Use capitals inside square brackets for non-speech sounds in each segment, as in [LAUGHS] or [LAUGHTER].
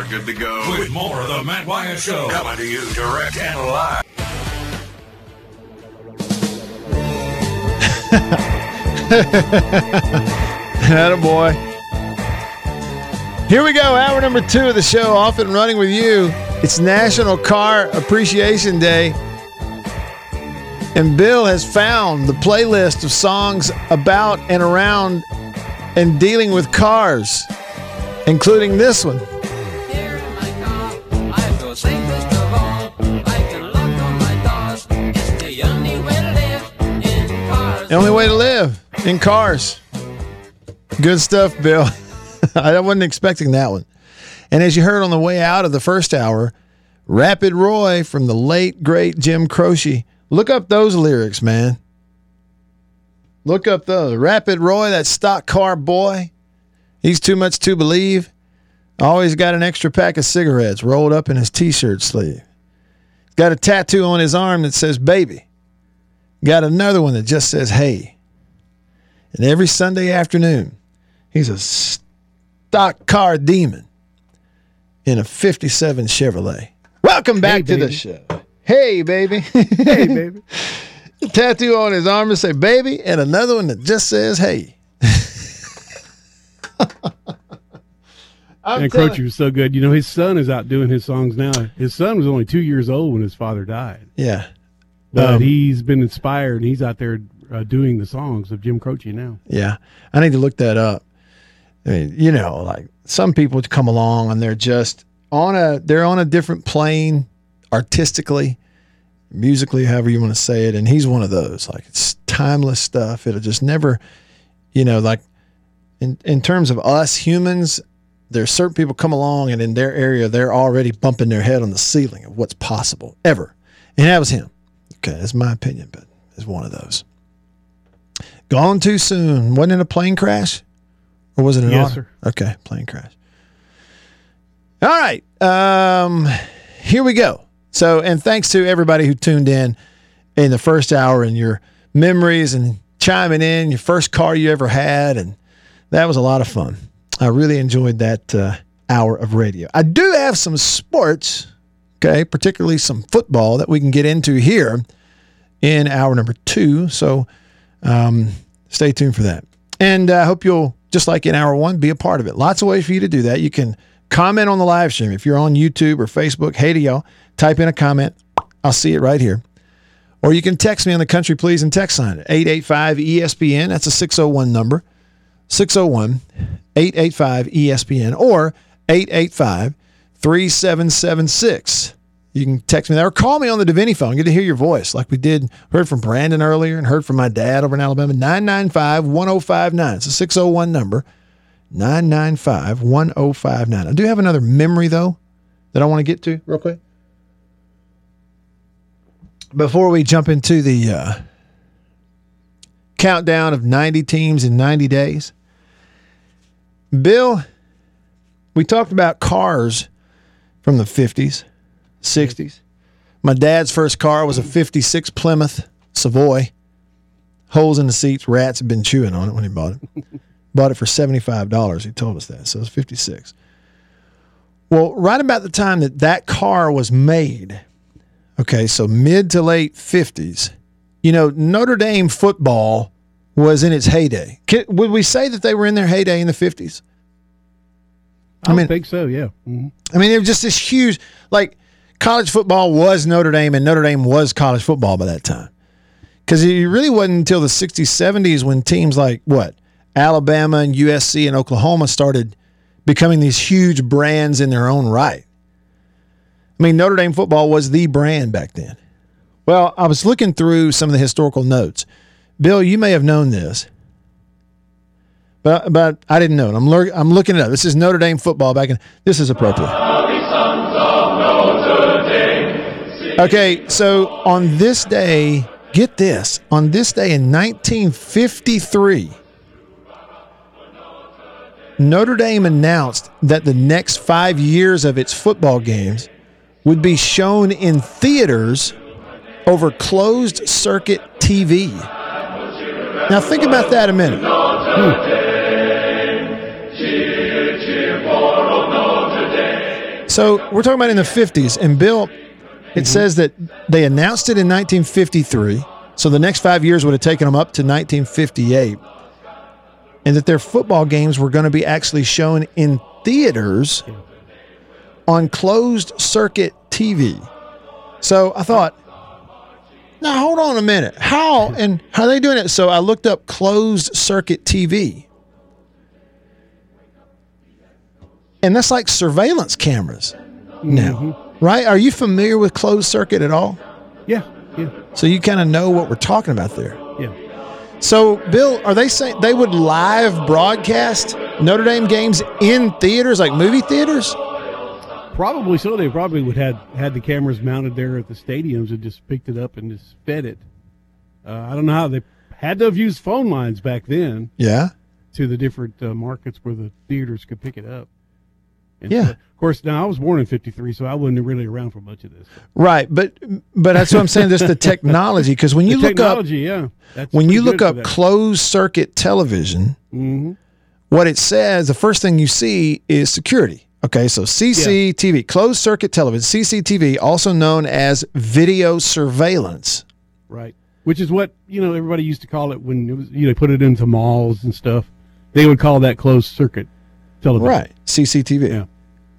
are good to go. With more of the Matt Wyatt Show. Coming to you direct and live. [LAUGHS] boy. Here we go, hour number two of the show, off and running with you. It's National Car Appreciation Day. And Bill has found the playlist of songs about and around and dealing with cars, including this one. The only way to live in cars. Good stuff, Bill. [LAUGHS] I wasn't expecting that one. And as you heard on the way out of the first hour, Rapid Roy from the late, great Jim Croce. Look up those lyrics, man. Look up those. Rapid Roy, that stock car boy. He's too much to believe. Always got an extra pack of cigarettes rolled up in his t shirt sleeve. Got a tattoo on his arm that says baby. Got another one that just says hey. And every Sunday afternoon, he's a stock car demon in a 57 Chevrolet. Welcome back to the show. Hey, baby. Hey, [LAUGHS] baby. Tattoo on his arm that say baby, and another one that just says hey. [LAUGHS] I'm and telling- Croce was so good. You know, his son is out doing his songs now. His son was only two years old when his father died, Yeah. But Um, he's been inspired and he's out there uh, doing the songs of Jim Croce now. Yeah, I need to look that up. I mean, you know, like some people come along and they're just on a they're on a different plane artistically, musically, however you want to say it, and he's one of those. Like it's timeless stuff. It'll just never, you know, like in in terms of us humans, there's certain people come along and in their area they're already bumping their head on the ceiling of what's possible ever, and that was him. Okay, that's my opinion, but it's one of those. Gone too soon. Wasn't it a plane crash? Or was it an Yes. Okay, plane crash. All right. Um, here we go. So, and thanks to everybody who tuned in in the first hour and your memories and chiming in, your first car you ever had. And that was a lot of fun. I really enjoyed that uh, hour of radio. I do have some sports, okay, particularly some football that we can get into here in hour number two. So, um, stay tuned for that. And I hope you'll, just like in hour one, be a part of it. Lots of ways for you to do that. You can comment on the live stream. If you're on YouTube or Facebook, hey to y'all, type in a comment. I'll see it right here. Or you can text me on the country please and text sign 885 ESPN. That's a 601 number. 601 885 ESPN or 885 3776. You can text me there or call me on the Davini phone. Get to hear your voice like we did, heard from Brandon earlier and heard from my dad over in Alabama. 995 1059. It's a 601 number. 995 1059. I do have another memory, though, that I want to get to real quick. Before we jump into the uh, countdown of 90 teams in 90 days, Bill, we talked about cars from the 50s, 60s. My dad's first car was a 56 Plymouth Savoy. Holes in the seats, rats had been chewing on it when he bought it. [LAUGHS] bought it for $75. He told us that. So it was 56. Well, right about the time that that car was made, okay, so mid to late 50s, you know, Notre Dame football was in its heyday. Can, would we say that they were in their heyday in the 50s? I, I mean- think so. Yeah. hmm I mean, it was just this huge, like college football was Notre Dame, and Notre Dame was college football by that time. Because it really wasn't until the 60s, 70s when teams like what? Alabama and USC and Oklahoma started becoming these huge brands in their own right. I mean, Notre Dame football was the brand back then. Well, I was looking through some of the historical notes. Bill, you may have known this, but but I didn't know it. I'm lear- I'm looking it up. This is Notre Dame football back in. This is appropriate. Okay, so on this day, get this. On this day in 1953, Notre Dame announced that the next five years of its football games would be shown in theaters over closed circuit TV. Now, think about that a minute. Hmm. So we're talking about in the 50s, and Bill, it mm-hmm. says that they announced it in 1953. So the next five years would have taken them up to 1958, and that their football games were going to be actually shown in theaters on closed circuit TV. So I thought, now hold on a minute, how [LAUGHS] and how are they doing it? So I looked up closed circuit TV. And that's like surveillance cameras now, right? Are you familiar with closed circuit at all? Yeah, yeah, So you kind of know what we're talking about there. yeah. So, Bill, are they saying they would live broadcast Notre Dame games in theaters, like movie theaters? Probably so. They probably would had had the cameras mounted there at the stadiums and just picked it up and just fed it. Uh, I don't know how they had to have used phone lines back then Yeah. to the different uh, markets where the theaters could pick it up. And Yeah. so, of course, now I was born in '53, so I wasn't really around for much of this. Right, but but that's what I'm saying. Just the [LAUGHS] technology, because when you the look up technology, yeah. When you look up closed circuit television, Mhm. what it says, the first thing you see is security. Okay, so CCTV, closed circuit television, CCTV, also known as video surveillance. Right. Which is what, you know, everybody used to call it when it was, you know, put it into malls and stuff. They would call that closed circuit television. Right, CCTV. Yeah.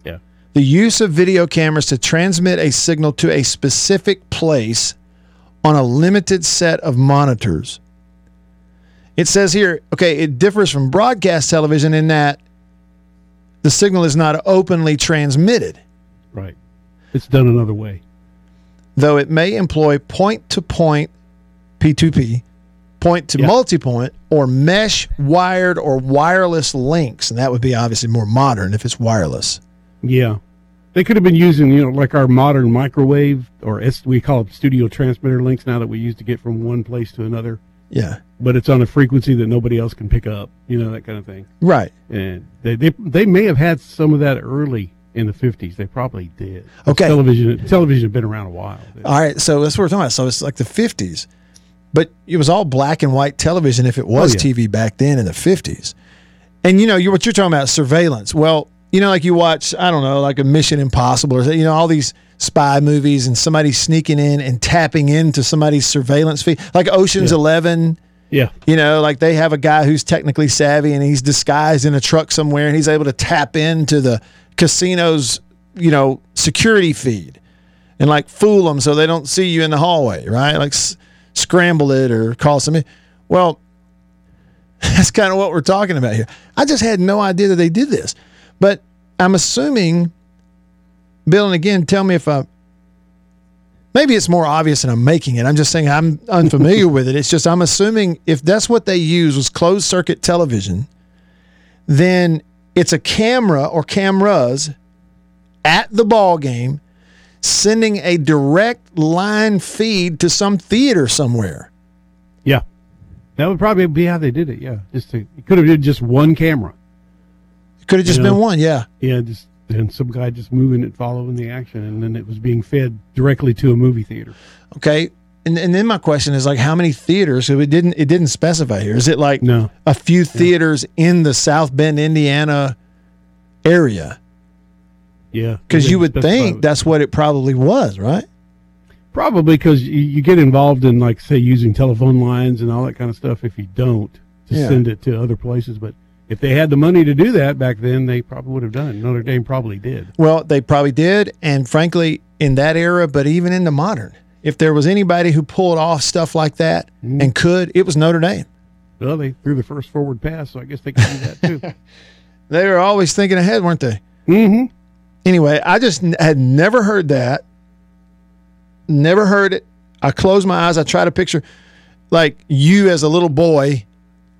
Yeah. The use of video cameras to transmit a signal to a specific place on a limited set of monitors. It says here, okay, it differs from broadcast television in that the signal is not openly transmitted, Right. It's done another way. though it may employ point to point P2P, point to Yeah. multi point, or mesh wired or wireless links. And that would be obviously more modern if it's wireless. Yeah. They could have been using, you know, like our modern microwave or S, we call it studio transmitter links now that we use to get from one place to another, Yeah. but it's on a frequency that nobody else can pick up, you know, that kind of thing. Right. And they, they, they may have had some of that early in the 50s. They probably did. Okay. Television, television had been around a while. All right, so that's what we're talking about. So it's like the 50s, but it was all black and white television if it oh, was Oh, yeah. TV back then in the 50s. And you know, you what you're talking about surveillance. Well, you know, like you watch, I don't know, like a Mission Impossible or you know, all these spy movies and somebody sneaking in and tapping into somebody's surveillance feed, like Ocean's Yeah. 11. Yeah. You know, like they have a guy who's technically savvy and he's disguised in a truck somewhere and he's able to tap into the casino's, you know, security feed and like fool them so they don't see you in the hallway, right? Like scramble it or call somebody. Well, [LAUGHS] that's kind of what we're talking about here. I just had no idea that they did this, but I'm assuming, Bill, and again, tell me if I. Maybe it's more obvious and I'm making it. I'm just saying I'm [LAUGHS] unfamiliar with it. It's just I'm assuming if that's what they use was closed circuit television, then it's a camera or cameras at the ball game sending a direct line feed to some theater somewhere. Yeah. That would probably be how they did it. Yeah. Just to, it could have been just one camera. It could have just You been one, yeah. Yeah. Just, and some guy just moving it, following the action. And then it was being fed directly to a movie theater. Okay. And, and then my question is like how many theaters? So it didn't it didn't specify here. Is it like No. a few theaters in the South Bend, Indiana area? Yeah. Because you would think it. that's what it probably was, right? Probably because you, you get involved in, like, say, using telephone lines and all that kind of stuff if you don't to Yeah. send it to other places. But if they had the money to do that back then, they probably would have done it. Notre Dame probably did. Well, they probably did, and frankly, in that era, but even in the modern, if there was anybody who pulled off stuff like that Mm-hmm. and could, it was Notre Dame. Well, they threw the first forward pass, so I guess they could do that too. [LAUGHS] They were always thinking ahead, weren't they? mm-hmm. Anyway, I just had never heard that. Never heard it. I close my eyes. I try to picture like you as a little boy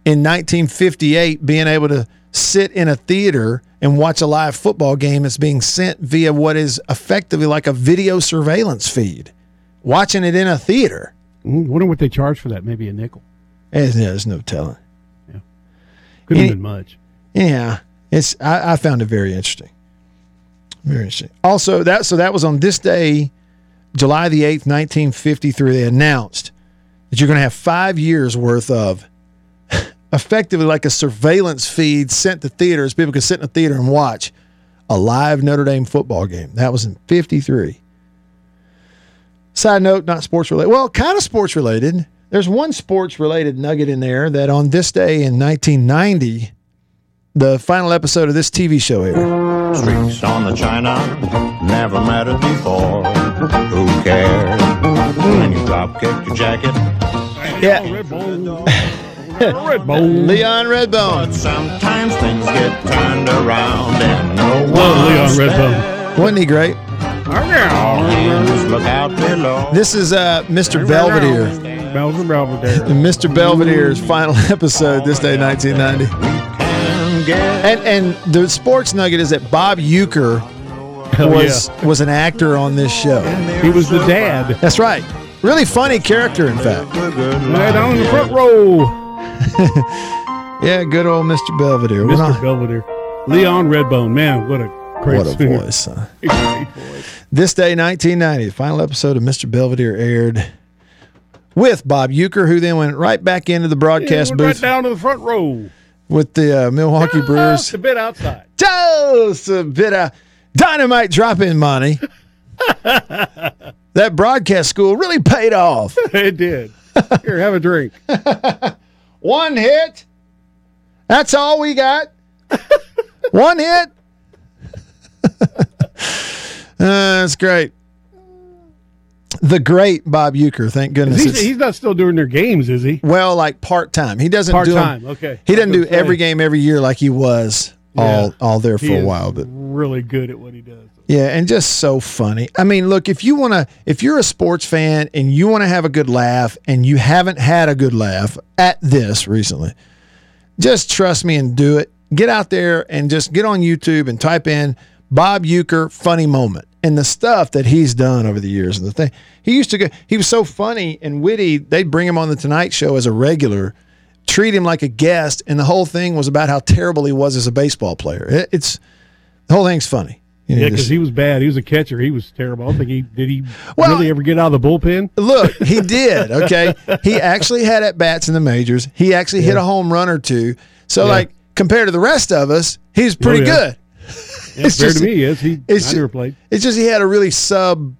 in 1958 being able to sit in a theater and watch a live football game that's being sent via what is effectively like a video surveillance feed. Watching it in a theater. Mm, wonder what they charge for that. Maybe a nickel. There's, there's no telling. Couldn't Any- have been much. Yeah, it's I, I found it very interesting. Very interesting. Also, that so that was on this day, July the eighth, nineteen fifty three. They announced that you're going to have five years worth of [LAUGHS] effectively like a surveillance feed sent to theaters. People could sit in a theater and watch a live Notre Dame football game. That was in 53. Side note, not sports related. Well, kind of sports related. There's one sports related nugget in there that on this day in 1990, the final episode of this TV show here. Streaks on the china never mattered before. Who cares when you drop kick your jacket? Yeah. Red Bull. Red Bull. Leon Redbone. But sometimes things get turned around and no Love Leon one's Redbone. Wasn't he great? Hands look out below. This is uh, Mr. Belvedere. Belvedere, Belvedere. And Mr. Belvedere's final [LAUGHS] episode this day, 1990. Can And and the sports nugget is that Bob Uecker Hell was was an actor on this show. He was the dad. That's right. Really funny character, in fact. the good Right on the front row. [LAUGHS] Yeah, good old Mr. Belvedere. Mr. a, Belvedere. Leon Redbone. Man, what a great what a singer. voice. huh? [LAUGHS] Great voice. This day, 1990, the final episode of Mr. Belvedere aired with Bob Uecker, who then went right back into the Yeah, broadcast went right booth down to the front row. With the uh, Milwaukee Brewers. Just a bit outside. Just a bit of dynamite drop-in money. that broadcast school really paid off. [LAUGHS] It did. Here, have a drink. [LAUGHS] One hit. That's all we got. [LAUGHS] One hit. Uh, that's great. The great Bob Uecker, thank goodness. He's, he's not still doing their games, is he? well, like part time. He doesn't Part time. Okay. He doesn't do say, every game every year like he was all Yeah. all there for he a while. But really good at what he does. yeah, and just so funny. I mean, look, if you want to, if you're a sports fan and you want to have a good laugh and you haven't had a good laugh at this recently, just trust me and do it. Get out there and just get on YouTube and type in Bob Uecker funny moment and the stuff that he's done over the years and the thing he used to go. He was so funny and witty. They'd bring him on the Tonight Show as a regular, treat him like a guest, and the whole thing was about how terrible he was as a baseball player. It, it's the whole thing's funny. You know, Yeah, because he was bad. He was a catcher. He was terrible. I don't think he did. He Well- really ever get out of the bullpen? Look, [LAUGHS] he did. Okay, he actually had at bats in the majors. He actually hit a home run or two. So, Yeah. like compared to the rest of us, he's oh, pretty Oh, yeah. good. It's fair just- to me, yes. He it's never played. It's just he had a really sub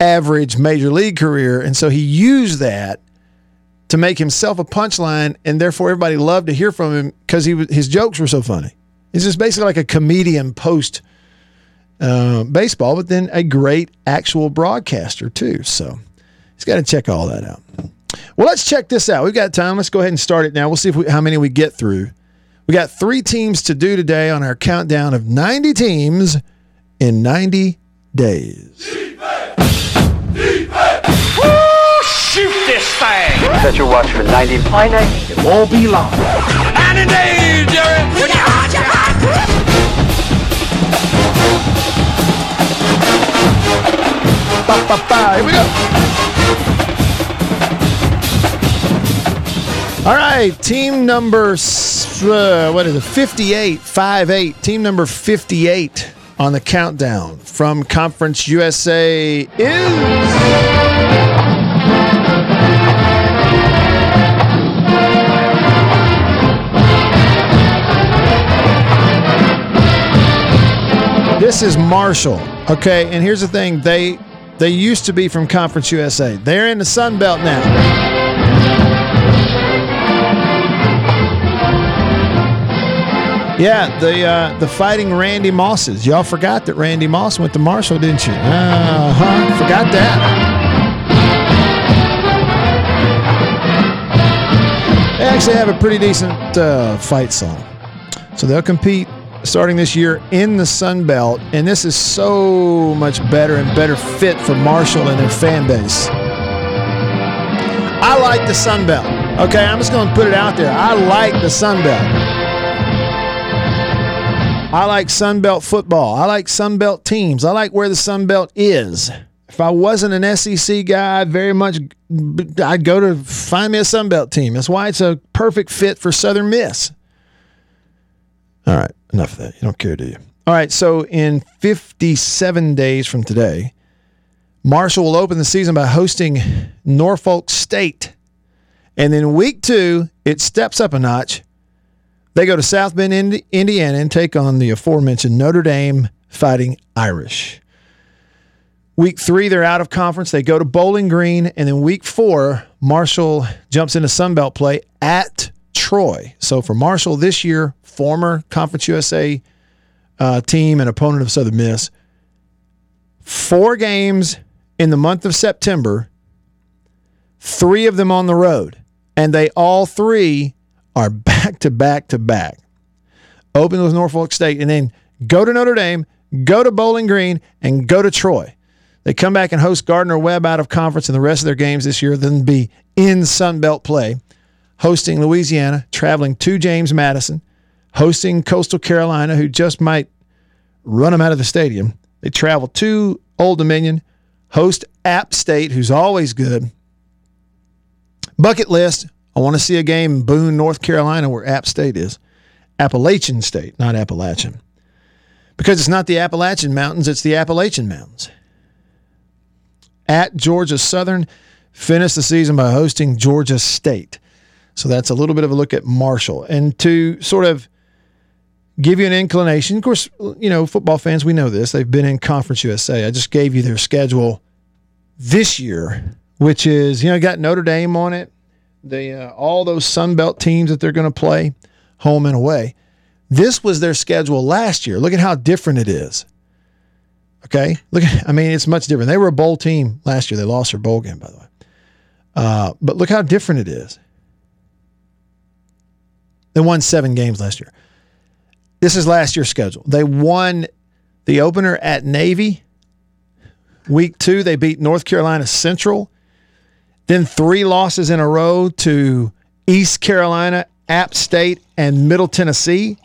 average major league career, and so he used that to make himself a punchline, and therefore everybody loved to hear from him because he was, his jokes were so funny. He's just basically like a comedian post uh, baseball, but then a great actual broadcaster too. So he's got to check all that out. Well, let's check this out. We've got time. Let's go ahead and start it now. We'll see if we, how many we get through. We got three teams to do today on our countdown of 90 teams in 90 days. Shoot this thing! Set your watch for 90. Why 90? It won't be long. 90 days, Jerry! Ba, ba, ba. Here we go. All right, team number uh, what is it? 58, 5-8. Team number 58 on the countdown from Conference USA is This is Marshall. Okay, and here's the thing: they they used to be from Conference USA. They're in the Sun Belt now. Yeah, the uh, the fighting Randy Mosses. Y'all forgot that Randy Moss went to Marshall, didn't you? Uh huh. Forgot that. They actually have a pretty decent uh, fight song. So they'll compete starting this year in the Sun Belt, and this is so much better and better fit for Marshall and their fan base. I like the Sun Belt. Okay, I'm just going to put it out there. I like the Sun Belt. I like Sun Belt football. I like Sun Belt teams. I like where the Sun Belt is. If I wasn't an SEC guy, I'd very much I'd go to find me a Sun Belt team. That's why it's a perfect fit for Southern Miss. All right, enough of that. You don't care, do you? All right, so in 57 days from today, Marshall will open the season by hosting Norfolk State. And then week two, it steps up a notch. They go to South Bend, Indi- Indiana, and take on the aforementioned Notre Dame Fighting Irish. Week three, they're out of conference. They go to Bowling Green. And then week four, Marshall jumps into Sunbelt play at Troy. So for Marshall this year, former Conference USA uh, team and opponent of Southern Miss, four games in the month of September, three of them on the road. And they all three are back to back to back. Open with Norfolk State and then go to Notre Dame, go to Bowling Green, and go to Troy. They come back and host Gardner Webb out of conference in the rest of their games this year, then be in Sun Belt play, hosting Louisiana, traveling to James Madison, hosting Coastal Carolina, who just might run them out of the stadium. They travel to Old Dominion, host App State, who's always good. Bucket list. I want to see a game in Boone, North Carolina, where App State is. Appalachian State, not Appalachian. Because it's not the Appalachian Mountains, it's the Appalachian Mountains. At Georgia Southern, finished the season by hosting Georgia State. So that's a little bit of a look at Marshall. And to sort of give you an inclination, of course, you know, football fans, we know this. They've been in Conference USA. I just gave you their schedule this year, which is, you know, got Notre Dame on it. They uh, all those Sun Belt teams that they're going to play home and away. This was their schedule last year. Look at how different it is. Okay, look. I mean, it's much different. They were a bowl team last year. They lost their bowl game, by the way. Uh, but look how different it is. They won seven games last year. This is last year's schedule. They won the opener at Navy. Week two, they beat North Carolina Central. Then three losses in a row to East Carolina, App State, and Middle Tennessee.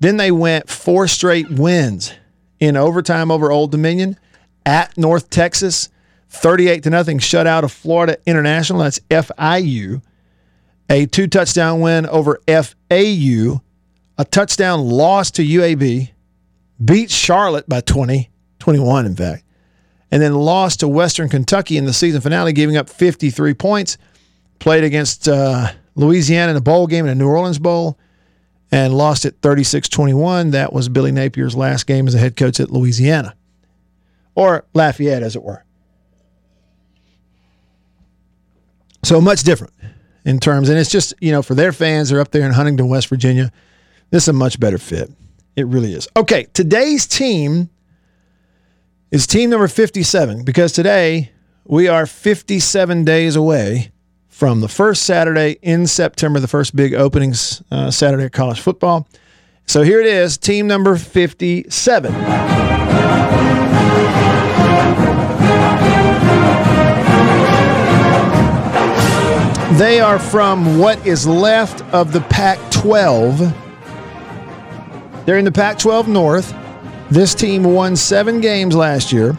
Then they went four straight wins in overtime over Old Dominion at North Texas, 38 to nothing shutout of Florida International. That's FIU. A two touchdown win over FAU, a touchdown loss to UAB, beat Charlotte by 20, 21 in fact, and then lost to Western Kentucky in the season finale, giving up 53 points. Played against uh, Louisiana in a bowl game in a New Orleans Bowl and lost it 36 21. That was Billy Napier's last game as a head coach at Louisiana, or Lafayette, as it were. So much different in terms, and it's just, you know, for their fans, they're up there in Huntington, West Virginia. This is a much better fit. It really is. Okay, today's team is team number 57 because today we are 57 days away from the first Saturday in September, the first big openings uh, Saturday of college football. So here it is, team number 57. They are from what is left of the Pac 12. They're in the Pac 12 North. This team won seven games last year.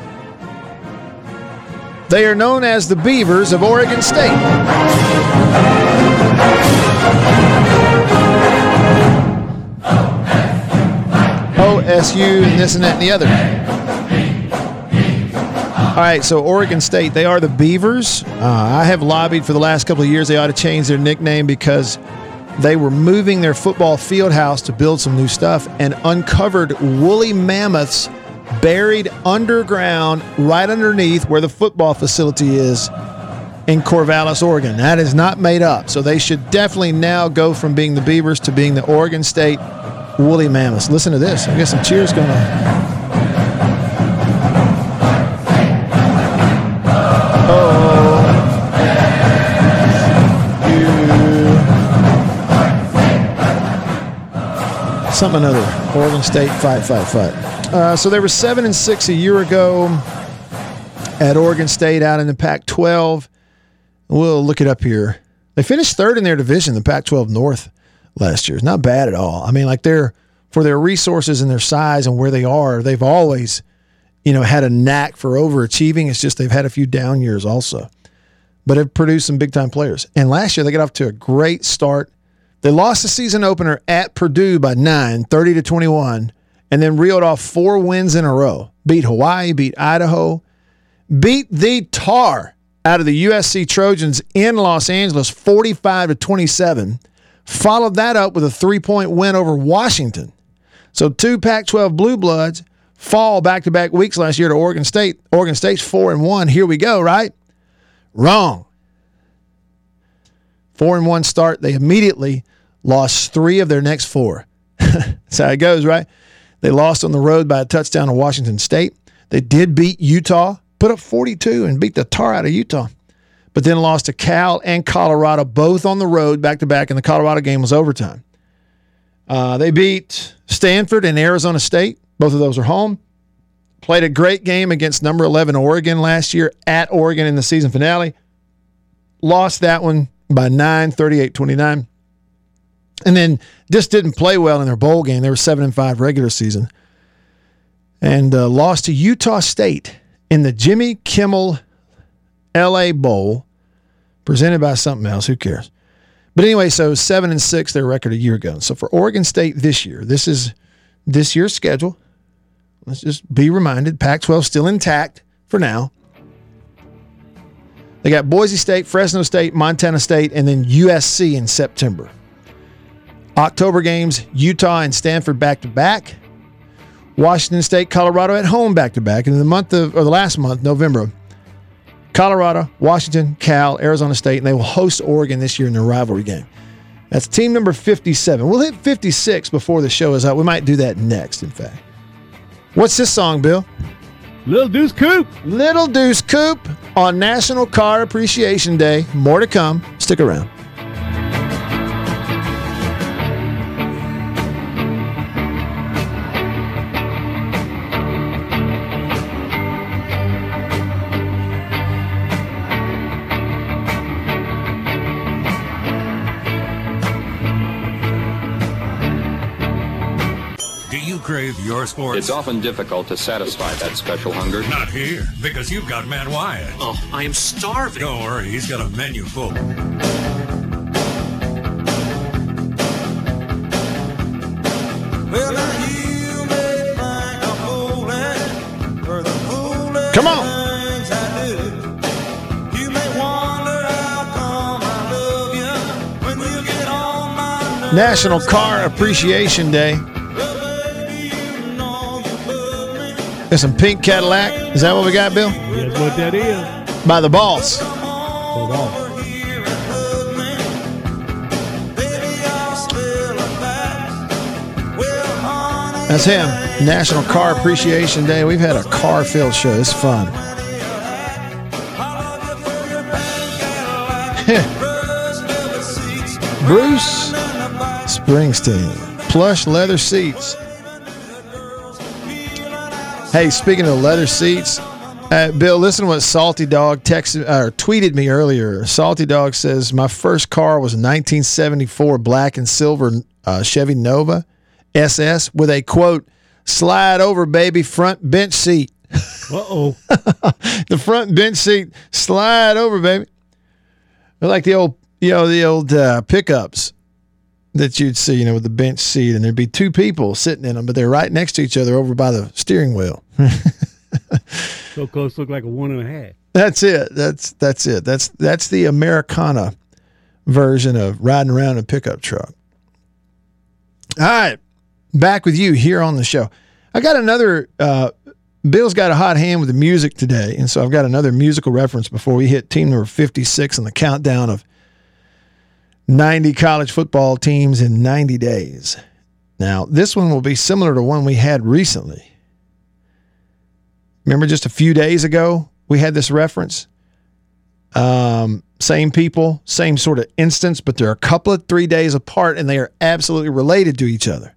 They are known as the Beavers of Oregon State. OSU and this and that and the other. All right, so Oregon State, they are the Beavers. Uh, I have lobbied for the last couple of years they ought to change their nickname because they were moving their football field house to build some new stuff and uncovered woolly mammoths buried underground right underneath where the football facility is in Corvallis, Oregon. That is not made up. So they should definitely now go from being the Beavers to being the Oregon State woolly mammoths. Listen to this. I got some cheers going on. Something other. Oregon State, fight, fight, fight. Uh, so they were seven and six a year ago at Oregon State out in the Pac-12. We'll look it up here. They finished third in their division, the Pac-12 North, last year. It's not bad at all. I mean, like they're for their resources and their size and where they are, they've always, you know, had a knack for overachieving. It's just they've had a few down years also, but have produced some big time players. And last year they got off to a great start. They lost the season opener at Purdue by nine, 30 to 21, and then reeled off four wins in a row. Beat Hawaii, beat Idaho, beat the tar out of the USC Trojans in Los Angeles, 45 to 27. Followed that up with a three point win over Washington. So two Pac 12 Blue Bloods fall back to back weeks last year to Oregon State. Oregon State's four and one. Here we go, right? Wrong. Four and one start. They immediately lost three of their next four. [LAUGHS] That's how it goes, right? They lost on the road by a touchdown to Washington State. They did beat Utah, put up 42 and beat the tar out of Utah, but then lost to Cal and Colorado, both on the road back to back, and the Colorado game was overtime. Uh, they beat Stanford and Arizona State. Both of those are home. Played a great game against number 11 Oregon last year at Oregon in the season finale. Lost that one by 9, 38 29. And then just didn't play well in their bowl game. They were 7 and 5 regular season. And uh, lost to Utah State in the Jimmy Kimmel LA Bowl, presented by something else. Who cares? But anyway, so seven and six, their record a year ago. So for Oregon State this year, this is this year's schedule. Let's just be reminded Pac 12 still intact for now. They got Boise State, Fresno State, Montana State, and then USC in September. October games, Utah and Stanford back to back. Washington State, Colorado at home back to back. And in the month of, or the last month, November, Colorado, Washington, Cal, Arizona State, and they will host Oregon this year in their rivalry game. That's team number 57. We'll hit 56 before the show is out. We might do that next, in fact. What's this song, Bill? Little Deuce Coupe. Little Deuce Coupe on National Car Appreciation Day. More to come. Stick around. Your sports? It's often difficult to satisfy that special hunger. Not here, because you've got Matt Wyatt. Oh, I am starving. Don't worry, he's got a menu full. Come on. National Car Appreciation Day. Got some pink Cadillac. Is that what we got, Bill? That's what that is. By the boss. Hold on. That's him. National Car Appreciation Day. We've had a car filled show. It's fun. [LAUGHS] Bruce Springsteen. Plush leather seats. Hey, speaking of leather seats, uh, Bill, listen to what Salty Dog texted or tweeted me earlier. Salty Dog says my first car was a 1974 black and silver uh, Chevy Nova SS with a quote slide over baby front bench seat. [LAUGHS] Uh oh. the front bench seat slide over baby. Like the old you know the old uh, pickups that you'd see you know with the bench seat and there'd be two people sitting in them but they're right next to each other over by the steering wheel. [LAUGHS] So close, look like a one and a half. That's it. That's that's it. That's that's the Americana version of riding around in a pickup truck. All right, back with you here on the show. I got another. Uh, Bill's got a hot hand with the music today, and so I've got another musical reference before we hit team number fifty-six on the countdown of ninety college football teams in ninety days. Now, this one will be similar to one we had recently. Remember just a few days ago, we had this reference? Um, same people, same sort of instance, but they're a couple of three days apart and they are absolutely related to each other.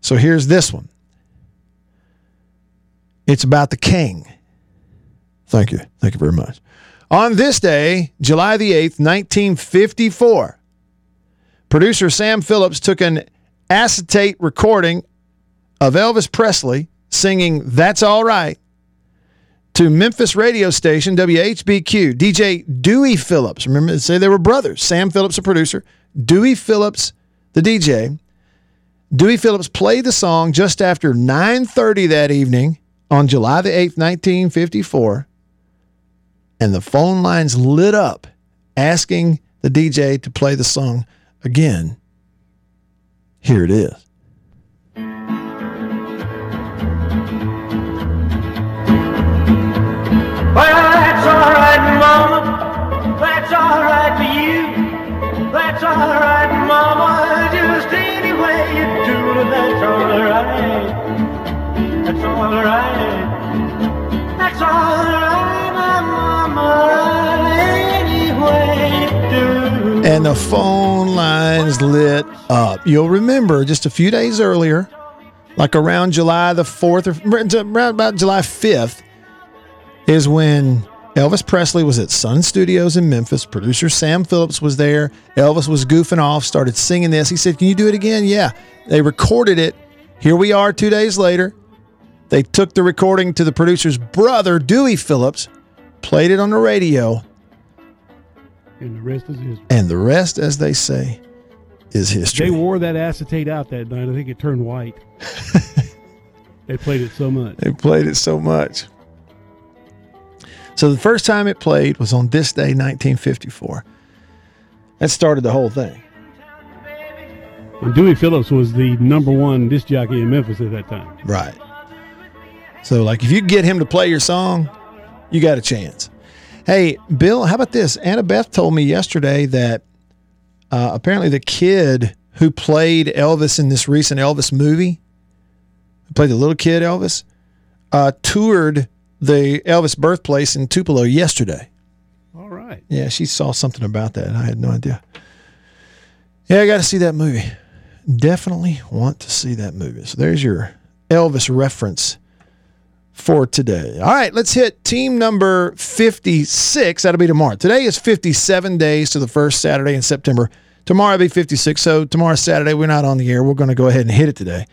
So here's this one it's about the king. Thank you. Thank you very much. On this day, July the 8th, 1954, producer Sam Phillips took an acetate recording of Elvis Presley singing That's All Right to Memphis radio station WHBQ. DJ Dewey Phillips, remember, say they were brothers. Sam Phillips, a producer, Dewey Phillips, the DJ. Dewey Phillips played the song just after 9:30 that evening on July the 8th, 1954, and the phone lines lit up asking the DJ to play the song Again, here it is. Well, that's all right, Mama. That's all right for you. That's all right, Mama. Just any way you do it, that's all right. That's all right. That's all right, my Mama. Anyway and the phone lines lit up. You'll remember just a few days earlier, like around July the 4th or around about July 5th, is when Elvis Presley was at Sun Studios in Memphis. Producer Sam Phillips was there. Elvis was goofing off, started singing this. He said, Can you do it again? Yeah. They recorded it. Here we are two days later. They took the recording to the producer's brother, Dewey Phillips, played it on the radio, And the rest is history. and the rest, as they say, is history. They wore that acetate out that night. I think it turned white. [LAUGHS] they played it so much. They played it so much. So the first time it played was on this day, 1954. That started the whole thing. And Dewey Phillips was the number one disc jockey in Memphis at that time. Right. So, like, if you get him to play your song, you got a chance. Hey, Bill, how about this? Annabeth told me yesterday that uh, apparently the kid who played Elvis in this recent Elvis movie, who played the little kid Elvis, uh, toured the Elvis birthplace in Tupelo yesterday. All right. Yeah, she saw something about that. and I had no idea. Yeah, I got to see that movie. Definitely want to see that movie. So there's your Elvis reference for today. All right, let's hit team number 56. That'll be tomorrow. Today is 57 days to the first Saturday in September. Tomorrow will be 56. So tomorrow, Saturday, we're not on the air. We're going to go ahead and hit it today.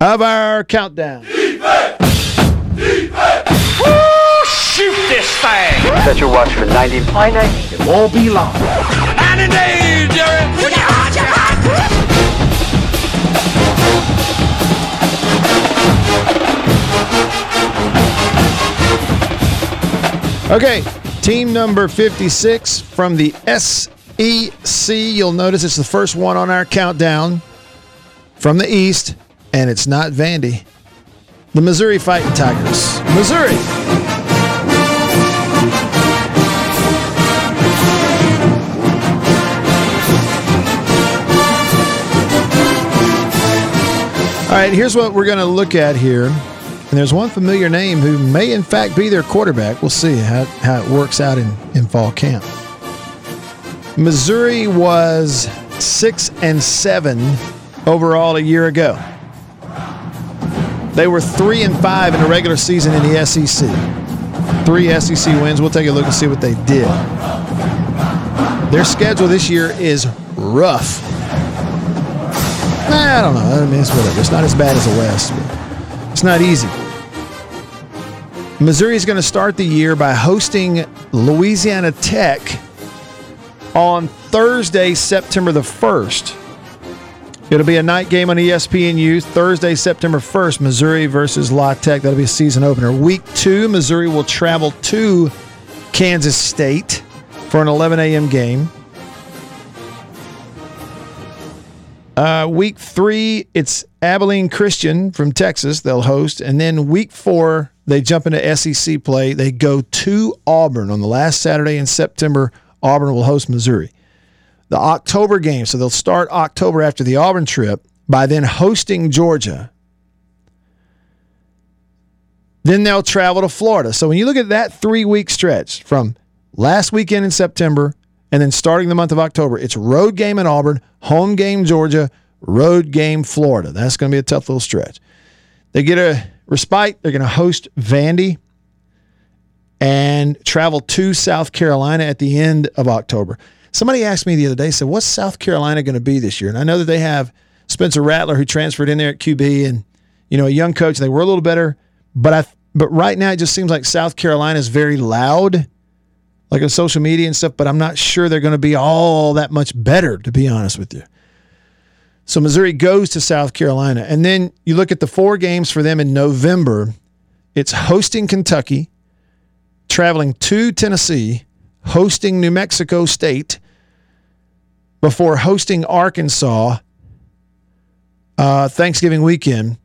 Of our countdown. Shoot this thing! Set your watch for 90. Fine, it won't be long. Okay, team number 56 from the SEC. You'll notice it's the first one on our countdown from the East, and it's not Vandy. The Missouri Fighting Tigers. Missouri. All right, here's what we're going to look at here. And there's one familiar name who may, in fact, be their quarterback. We'll see how, how it works out in, in fall camp. Missouri was six and seven overall a year ago. They were three and five in the regular season in the SEC. Three SEC wins. We'll take a look and see what they did. Their schedule this year is rough. I don't know. I mean, it's whatever. It's not as bad as the West. It's not easy. Missouri is going to start the year by hosting Louisiana Tech on Thursday, September the 1st. It'll be a night game on ESPNU Thursday, September 1st, Missouri versus La Tech. That'll be a season opener. Week two, Missouri will travel to Kansas State for an 11 a.m. game. Uh, week three, it's Abilene Christian from Texas. They'll host. And then week four, they jump into SEC play. They go to Auburn on the last Saturday in September. Auburn will host Missouri. The October game, so they'll start October after the Auburn trip by then hosting Georgia. Then they'll travel to Florida. So when you look at that three week stretch from last weekend in September and then starting the month of October, it's road game in Auburn, home game Georgia, road game Florida. That's going to be a tough little stretch. They get a respite. They're going to host Vandy and travel to South Carolina at the end of October. Somebody asked me the other day, said, What's South Carolina going to be this year? And I know that they have Spencer Rattler who transferred in there at QB and, you know, a young coach. They were a little better, but I but right now it just seems like South Carolina is very loud, like on social media and stuff, but I'm not sure they're going to be all that much better, to be honest with you. So Missouri goes to South Carolina. And then you look at the four games for them in November. It's hosting Kentucky, traveling to Tennessee, hosting New Mexico State, before hosting Arkansas uh, Thanksgiving weekend.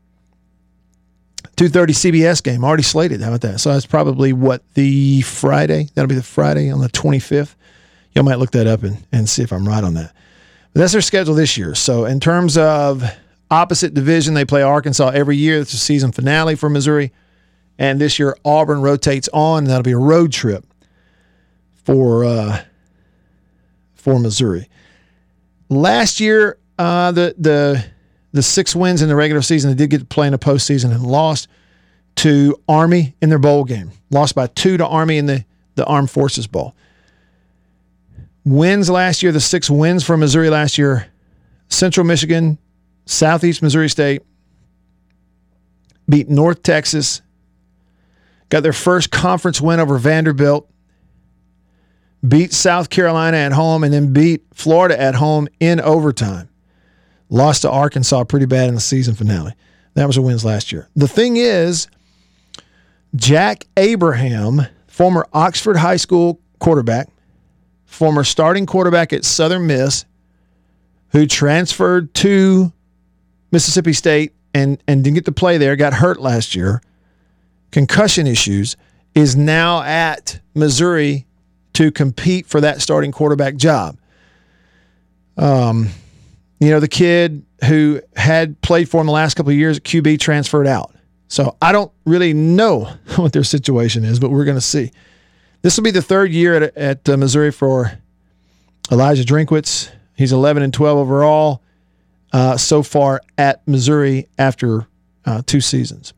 2:30 CBS game already slated. How about that? So that's probably what the Friday. That'll be the Friday on the 25th. Y'all might look that up and, and see if I'm right on that. That's their schedule this year. So in terms of opposite division. They play Arkansas every year. It's a season finale for Missouri. And this year, Auburn rotates on. That'll be a road trip for uh, for Missouri. Last year, uh, the the the six wins in the regular season, they did get to play in the postseason and lost to Army in their bowl game. Lost by two to Army in the, the Armed Forces Bowl. Wins last year, the six wins for Missouri last year Central Michigan, Southeast Missouri State, beat North Texas, got their first conference win over Vanderbilt, beat South Carolina at home, and then beat Florida at home in overtime. Lost to Arkansas pretty bad in the season finale. That was the wins last year. The thing is, Jack Abraham, former Oxford High School quarterback, former starting quarterback at Southern Miss, who transferred to Mississippi State and, and didn't get to play there, got hurt last year, concussion issues, is now at Missouri to compete for that starting quarterback job. Um, you know, the kid who had played for him the last couple of years at QB transferred out. So I don't really know [LAUGHS] what their situation is, but we're going to see. This will be the third year at, at uh, Missouri for Eliah Drinkwitz. He's 11 and 12 overall uh, so far at Missouri after uh, two seasons.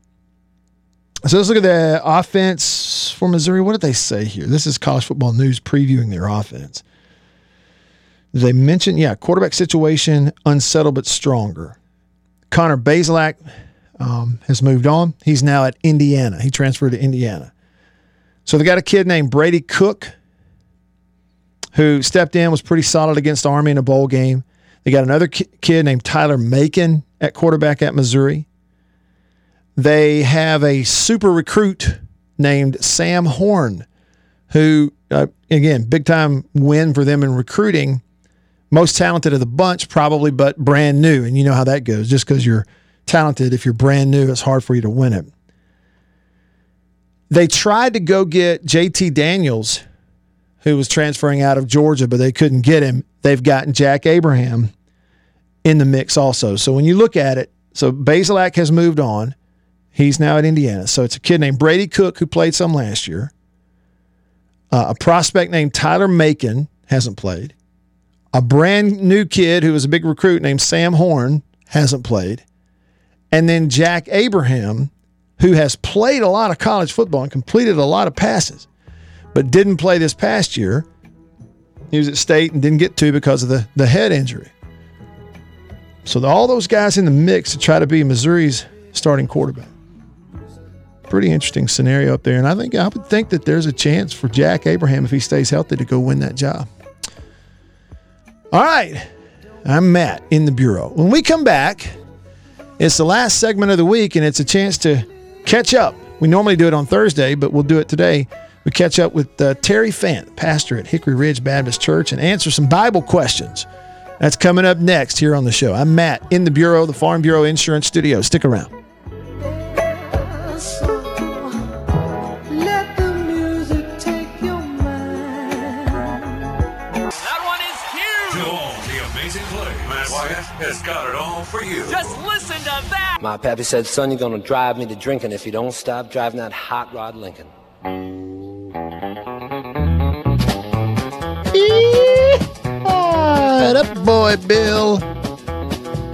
So let's look at the offense for Missouri. What did they say here? This is college football news previewing their offense. Did they mention, yeah, quarterback situation unsettled but stronger. Connor Bazelak um, has moved on. He's now at Indiana. He transferred to Indiana. So they got a kid named Brady Cook who stepped in, was pretty solid against Army in a bowl game. They got another ki- kid named Tyler Macon at quarterback at Missouri. They have a super recruit named Sam Horn, who, uh, again, big time win for them in recruiting. Most talented of the bunch, probably, but brand new. And you know how that goes. Just because you're talented, if you're brand new, it's hard for you to win it. They tried to go get JT Daniels, who was transferring out of Georgia, but they couldn't get him. They've gotten Jack Abraham in the mix also. So when you look at it, so Bazelak has moved on. He's now at Indiana. So it's a kid named Brady Cook who played some last year. Uh, a prospect named Tyler Macon hasn't played. A brand new kid who was a big recruit named Sam Horn hasn't played. And then Jack Abraham, who has played a lot of college football and completed a lot of passes, but didn't play this past year. He was at state and didn't get to because of the, the head injury. So the, all those guys in the mix to try to be Missouri's starting quarterback. Pretty interesting scenario up there. And I think I would think that there's a chance for Jack Abraham if he stays healthy to go win that job. All right. I'm Matt in the Bureau. When we come back, it's the last segment of the week and it's a chance to catch up. We normally do it on Thursday, but we'll do it today. We catch up with uh, Terry Fant, pastor at Hickory Ridge Baptist Church, and answer some Bible questions. That's coming up next here on the show. I'm Matt in the Bureau, the Farm Bureau Insurance Studio. Stick around. Let the music take your mind. That one is huge. To the amazing play, Matt Wyatt has got it all for you. Just listen to that. My pappy said, son, you're gonna drive me to drinking if you don't stop driving that hot rod Lincoln. Up, boy, Bill?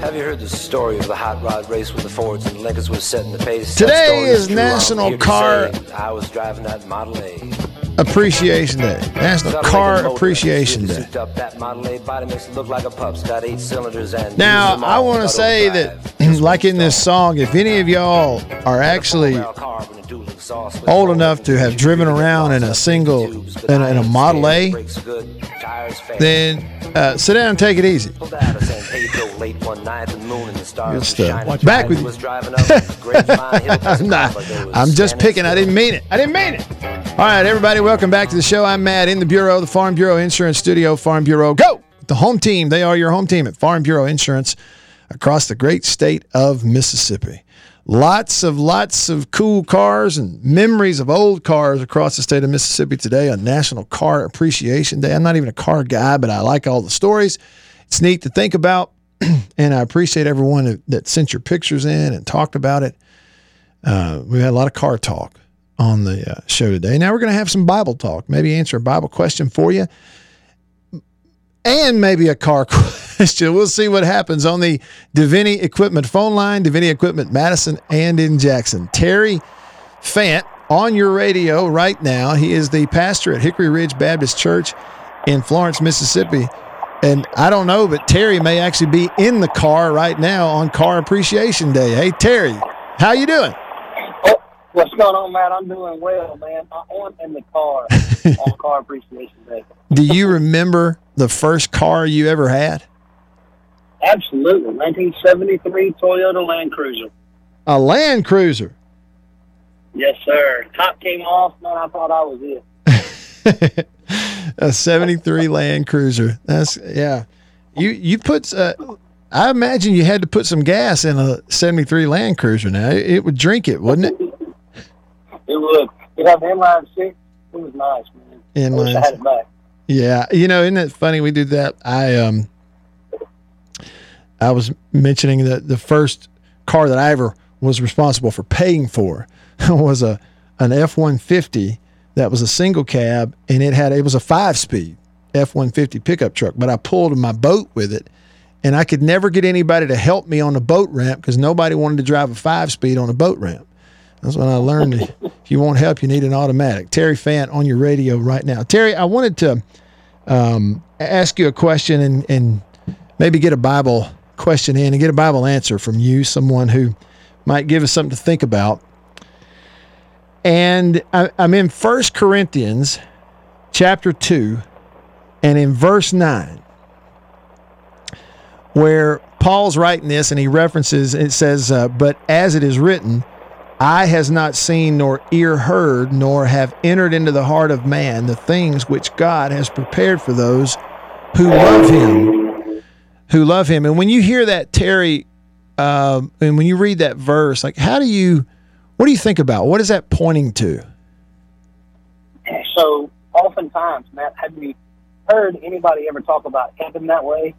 Have you heard the story of the hot rod race with the Fords and the Lincolns was setting the pace? Today is. National Car- I was driving that Model A. Appreciation Day. National Car Appreciation Day. up that Model A body makes it look like a pup's. Got eight cylinders and Now, I want to say overdrive. that, One in this song, if any of y'all are actually Barrel carb and a dual exhaust with old enough to have driven around in a single- in a- in a Model A, brakes good, tires fail. then uh, sit down and take it easy. Pulled out of San Pedro late one night, the moon and the stars Good stuff. Back with you. was driving up Grapevine [LAUGHS] Hill, I'm not. but there was I'm just picking. I didn't mean it. I didn't mean it. All right, everybody, welcome back to the show. I'm Matt in the Bureau, the Farm Bureau Insurance Studio. Farm Bureau, go! The home team. They are your home team at Farm Bureau Insurance across the great state of Mississippi. Lots of lots of cool cars and memories of old cars across the state of Mississippi today on National Car Appreciation Day. I'm not even a car guy, but I like all the stories. It's neat to think about [CLEARS THROAT] and I appreciate everyone that, sent your pictures in and talked about it. Uh, we had a lot of car talk on the uh, show today. Now we're going to have some Bible talk, maybe answer a Bible question for you, and maybe a car [LAUGHS] question. We'll see what happens on the Divinity Equipment phone line, Divinity Equipment Madison and in Jackson. Terry Fant on your radio right now. He is the pastor at Hickory Ridge Baptist Church in Florence, Mississippi. And I don't know, but Terry may actually be in the car right now on Car Appreciation Day. Hey, Terry, how you doing? What's going on, Matt? I'm doing well, man. I'm in the car [LAUGHS] on Car Appreciation Day. Do you remember the first car you ever had? Absolutely. 1973 Toyota Land Cruiser. A Land Cruiser. Yes, sir. Top came off, man. I thought I was it. [LAUGHS] a 73 Land Cruiser. That's yeah. You you put uh, I imagine you had to put some gas in a 73 Land Cruiser now. It would drink it, wouldn't it? It would. It had inline six. It was nice, man. I wish I had it back. Yeah, you know, isn't it funny we did that? I um I was mentioning that the first car that I ever was responsible for paying for [LAUGHS] was a an F one fifty that was a single cab and it had it was a five speed F one fifty pickup truck, but I pulled my boat with it and I could never get anybody to help me on the boat ramp because nobody wanted to drive a five speed on a boat ramp. That's when I learned if you want help, you need an automatic. Terry Fant on your radio right now. Terry, I wanted to um, ask you a question and, and maybe get a Bible question in and get a Bible answer from you, someone who might give us something to think about. And I, I'm in First Corinthians chapter 2 and in verse 9 where Paul's writing this and he references it says uh, but as it is written eye has not seen nor ear heard nor have entered into the heart of man the things which God has prepared for those who love him who love him and when you hear that Terry um, and when you read that verse like how do you what do you think about what is that pointing to So, oftentimes, Matt, have you heard anybody ever talk about heaven that way?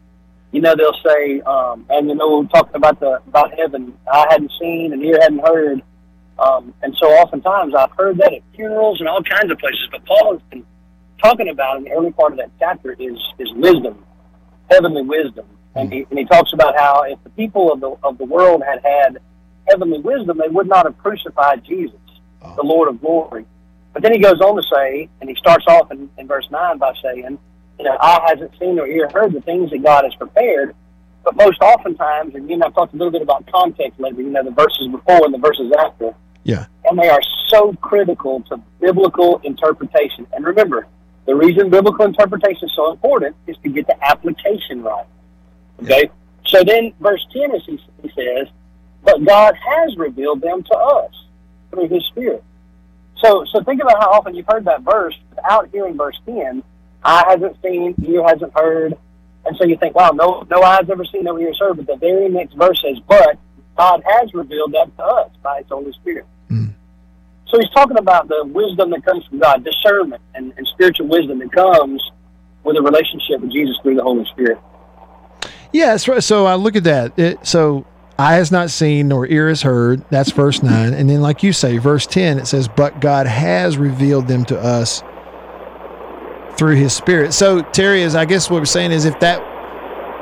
You know, they'll say, um, and you know, we're talking about the about heaven. eye hadn't seen and ear hadn't heard. Um, and so, oftentimes, I've heard that at funerals and all kinds of places. But Paul has been talking about in the early part of that chapter is is wisdom, heavenly wisdom, and he, and he talks about how if the people of the of the world had had heavenly wisdom, they would not have crucified Jesus, the Lord of glory. But then he goes on to say, and he starts off in, in verse 9 by saying, you know, eye hasn't seen or ear heard the things that God has prepared. But most oftentimes, and you know, I've talked a little bit about context lately, you know, the verses before and the verses after, yeah and they are so critical to biblical interpretation. And remember, the reason biblical interpretation is so important is to get the application right. Okay? So then, verse 10 is he, he says, But God has revealed them to us through His Spirit. So, so think about how often you've heard that verse without hearing verse 10. Eye hasn't seen, you hasn't heard. And so you think, wow, no, no eye's ever seen, no ear's heard. But the very next verse says, But God has revealed that to us by His Holy Spirit. Hmm. So he's talking about the wisdom that comes from God, discernment and, and spiritual wisdom that comes with a relationship with Jesus through the Holy Spirit. Yeah, that's right. So I uh, look at that. It, so eye has not seen nor ear has heard. That's verse nine, and then like you say, verse ten, it says, "But God has revealed them to us through His Spirit." So Terry, is I guess what we're saying is if that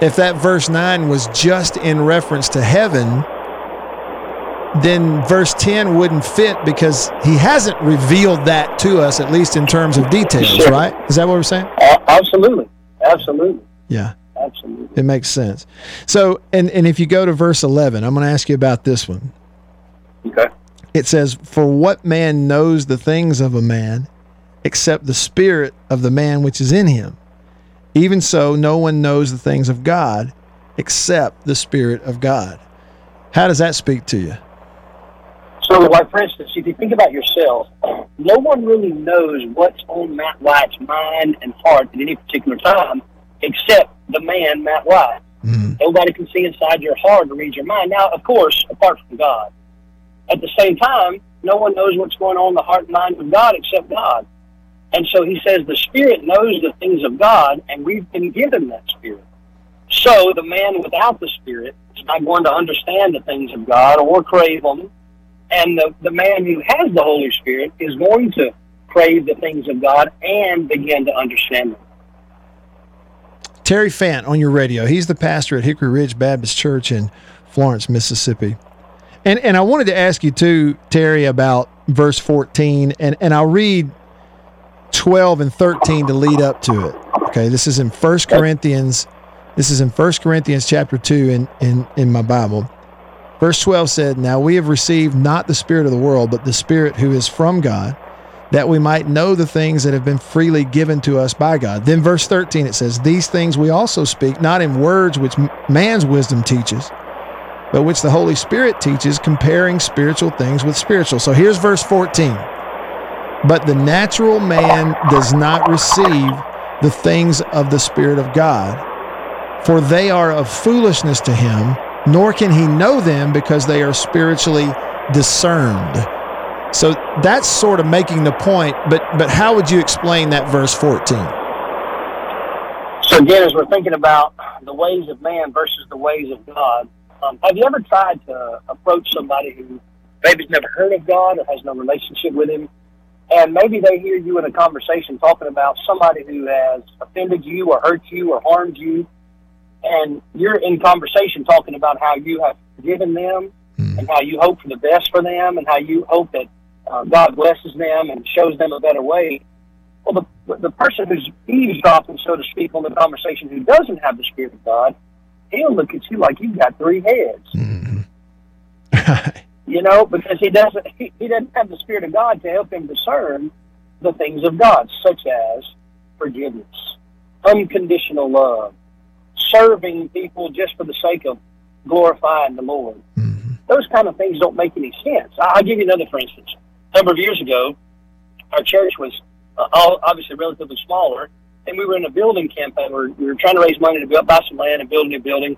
if that verse nine was just in reference to heaven, then verse ten wouldn't fit because He hasn't revealed that to us, at least in terms of details, Sure. right? Is that what we're saying? A- absolutely, absolutely, Yeah. absolutely. It makes sense. So, and and if you go to verse eleven, I'm going to ask you about this one. Okay. It says, "For what man knows the things of a man, except the spirit of the man which is in him? Even so, no one knows the things of God, except the spirit of God." How does that speak to you? So, like for instance, if you think about yourself, no one really knows what's on Matt Wyatt's mind and heart at any particular time, except the man Matt White. Mm-hmm. Nobody can see inside your heart or read your mind. Now, of course, apart from God. At the same time, no one knows what's going on in the heart and mind of God except God. And so he says the Spirit knows the things of God, and we've been given that Spirit. So the man without the Spirit is not going to understand the things of God or crave them. And the, the man who has the Holy Spirit is going to crave the things of God and begin to understand them. Terry Fant on your radio. He's the pastor at Hickory Ridge Baptist Church in Florence, Mississippi. And and I wanted to ask you too, Terry, about verse 14, and, and I'll read 12 and 13 to lead up to it. Okay, this is in First Corinthians. This is in First Corinthians chapter 2 in, in, in my Bible. Verse 12 said, Now we have received not the Spirit of the world, but the Spirit who is from God, that we might know the things that have been freely given to us by God. Then verse 13 it says, These things we also speak, not in words which man's wisdom teaches, but which the Holy Spirit teaches, comparing spiritual things with spiritual. So here's verse 14. But the natural man does not receive the things of the Spirit of God, for they are of foolishness to him, nor can he know them because they are spiritually discerned. So that's sort of making the point, but but how would you explain that verse 14? So again, as we're thinking about the ways of man versus the ways of God, um, have you ever tried to approach somebody who maybe's never heard of God or has no relationship with Him, and maybe they hear you in a conversation talking about somebody who has offended you or hurt you or harmed you, and you're in conversation talking about how you have forgiven them and how you hope for the best for them and how you hope that uh, God blesses them and shows them a better way. Well, the, the person who's eavesdropping, so to speak, on the conversation who doesn't have the Spirit of God, he'll look at you like you've got three heads. [LAUGHS] you know, because he doesn't he, he doesn't have the Spirit of God to help him discern the things of God, such as forgiveness, unconditional love, serving people just for the sake of glorifying the Lord. Those kind of things don't make any sense. I'll give you another, for instance. A number of years ago, our church was uh, obviously relatively smaller, and we were in a building campaign. We were, we were trying to raise money to build, buy some land and build a new building.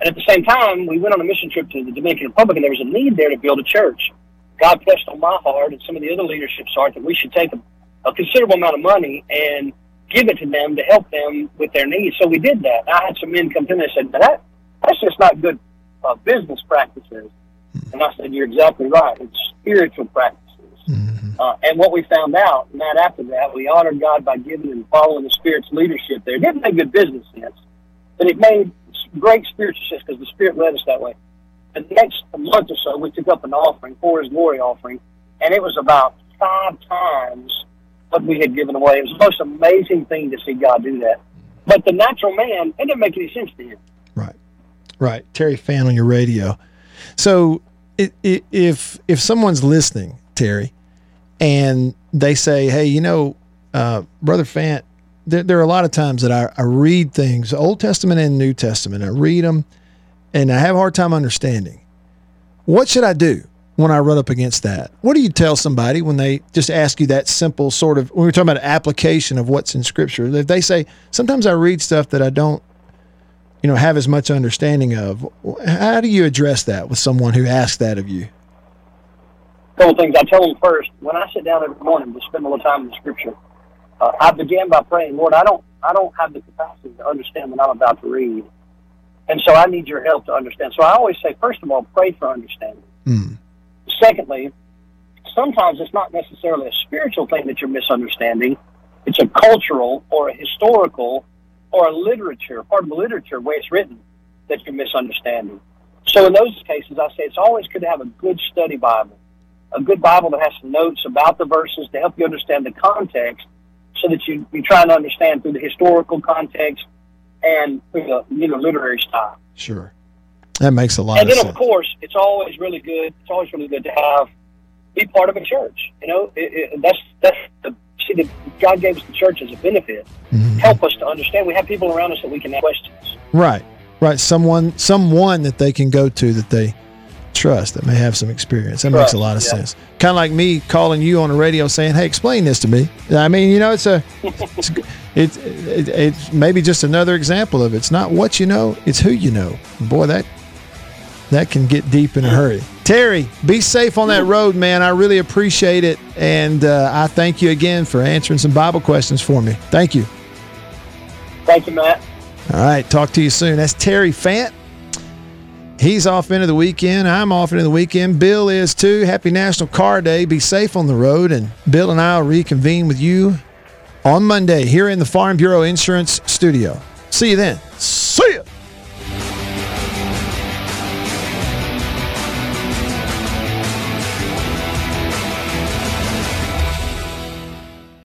And at the same time, we went on a mission trip to the Dominican Republic, and there was a need there to build a church. God pressed on my heart and some of the other leadership's heart that we should take a, a considerable amount of money and give it to them to help them with their needs. So we did that. I had some men come to me and said, that, that's just not good uh, business practices. And I said, you're exactly right. It's spiritual practices. Uh, and what we found out, Matt, after that, we honored God by giving and following the Spirit's leadership there. It didn't make good business sense, but it made great spiritual sense because the Spirit led us that way. The next month or so, we took up an offering for His glory offering, and it was about five times what we had given away. It was the most amazing thing to see God do that. But the natural man, it didn't make any sense to him. Right, right. Terry Fant on your radio. So i i if if someone's listening, Terry, and they say, "Hey, you know, uh, brother Fant, there, there are a lot of times that I, I read things, Old Testament and New Testament. I read them, and I have a hard time understanding. What should I do when I run up against that? What do you tell somebody when they just ask you that simple sort of? When we're talking about application of what's in Scripture, if they say, "Sometimes I read stuff that I don't." you know, have as much understanding of. How do you address that with someone who asks that of you? A couple things. I tell them first when I sit down every morning to spend a little time in the Scripture. Uh, I begin by praying, Lord, I don't, I don't have the capacity to understand what I'm about to read, and so I need Your help to understand. So I always say, first of all, pray for understanding. Mm. Secondly, sometimes it's not necessarily a spiritual thing that you're misunderstanding; it's a cultural or a historical or a literature, part of the literature where it's written that you're misunderstanding. So in those cases, I say it's always good to have a good study Bible, a good Bible that has some notes about the verses to help you understand the context, so that you you try to understand through the historical context and through the you know literary style. Sure, that makes a lot And of sense. And then of course, it's always really good. It's always really good to have be part of a church. You know, it, it, that's that's the see that God gave us the church as a benefit. Mm-hmm. Help us to understand. We have people around us that we can ask questions. Right, right. Someone, someone that they can go to that they trust that may have some experience. That makes a lot of yeah. sense. Kind of like me calling you on the radio saying, "Hey, explain this to me." I mean, you know, it's a, it's, it's, it, it's maybe just another example of it's not what you know, it's who you know. Boy, that that can get deep in a hurry. Terry, be safe on that road, man. I really appreciate it, and uh, I thank you again for answering some Bible questions for me. Thank you. Thank you, Matt. All right. Talk to you soon. That's Terry Fant. He's off into the weekend. I'm off into the weekend. Bill is too. Happy National Car Day. Be safe on the road. And Bill and I will reconvene with you on Monday here in the Farm Bureau Insurance Studio. See you then.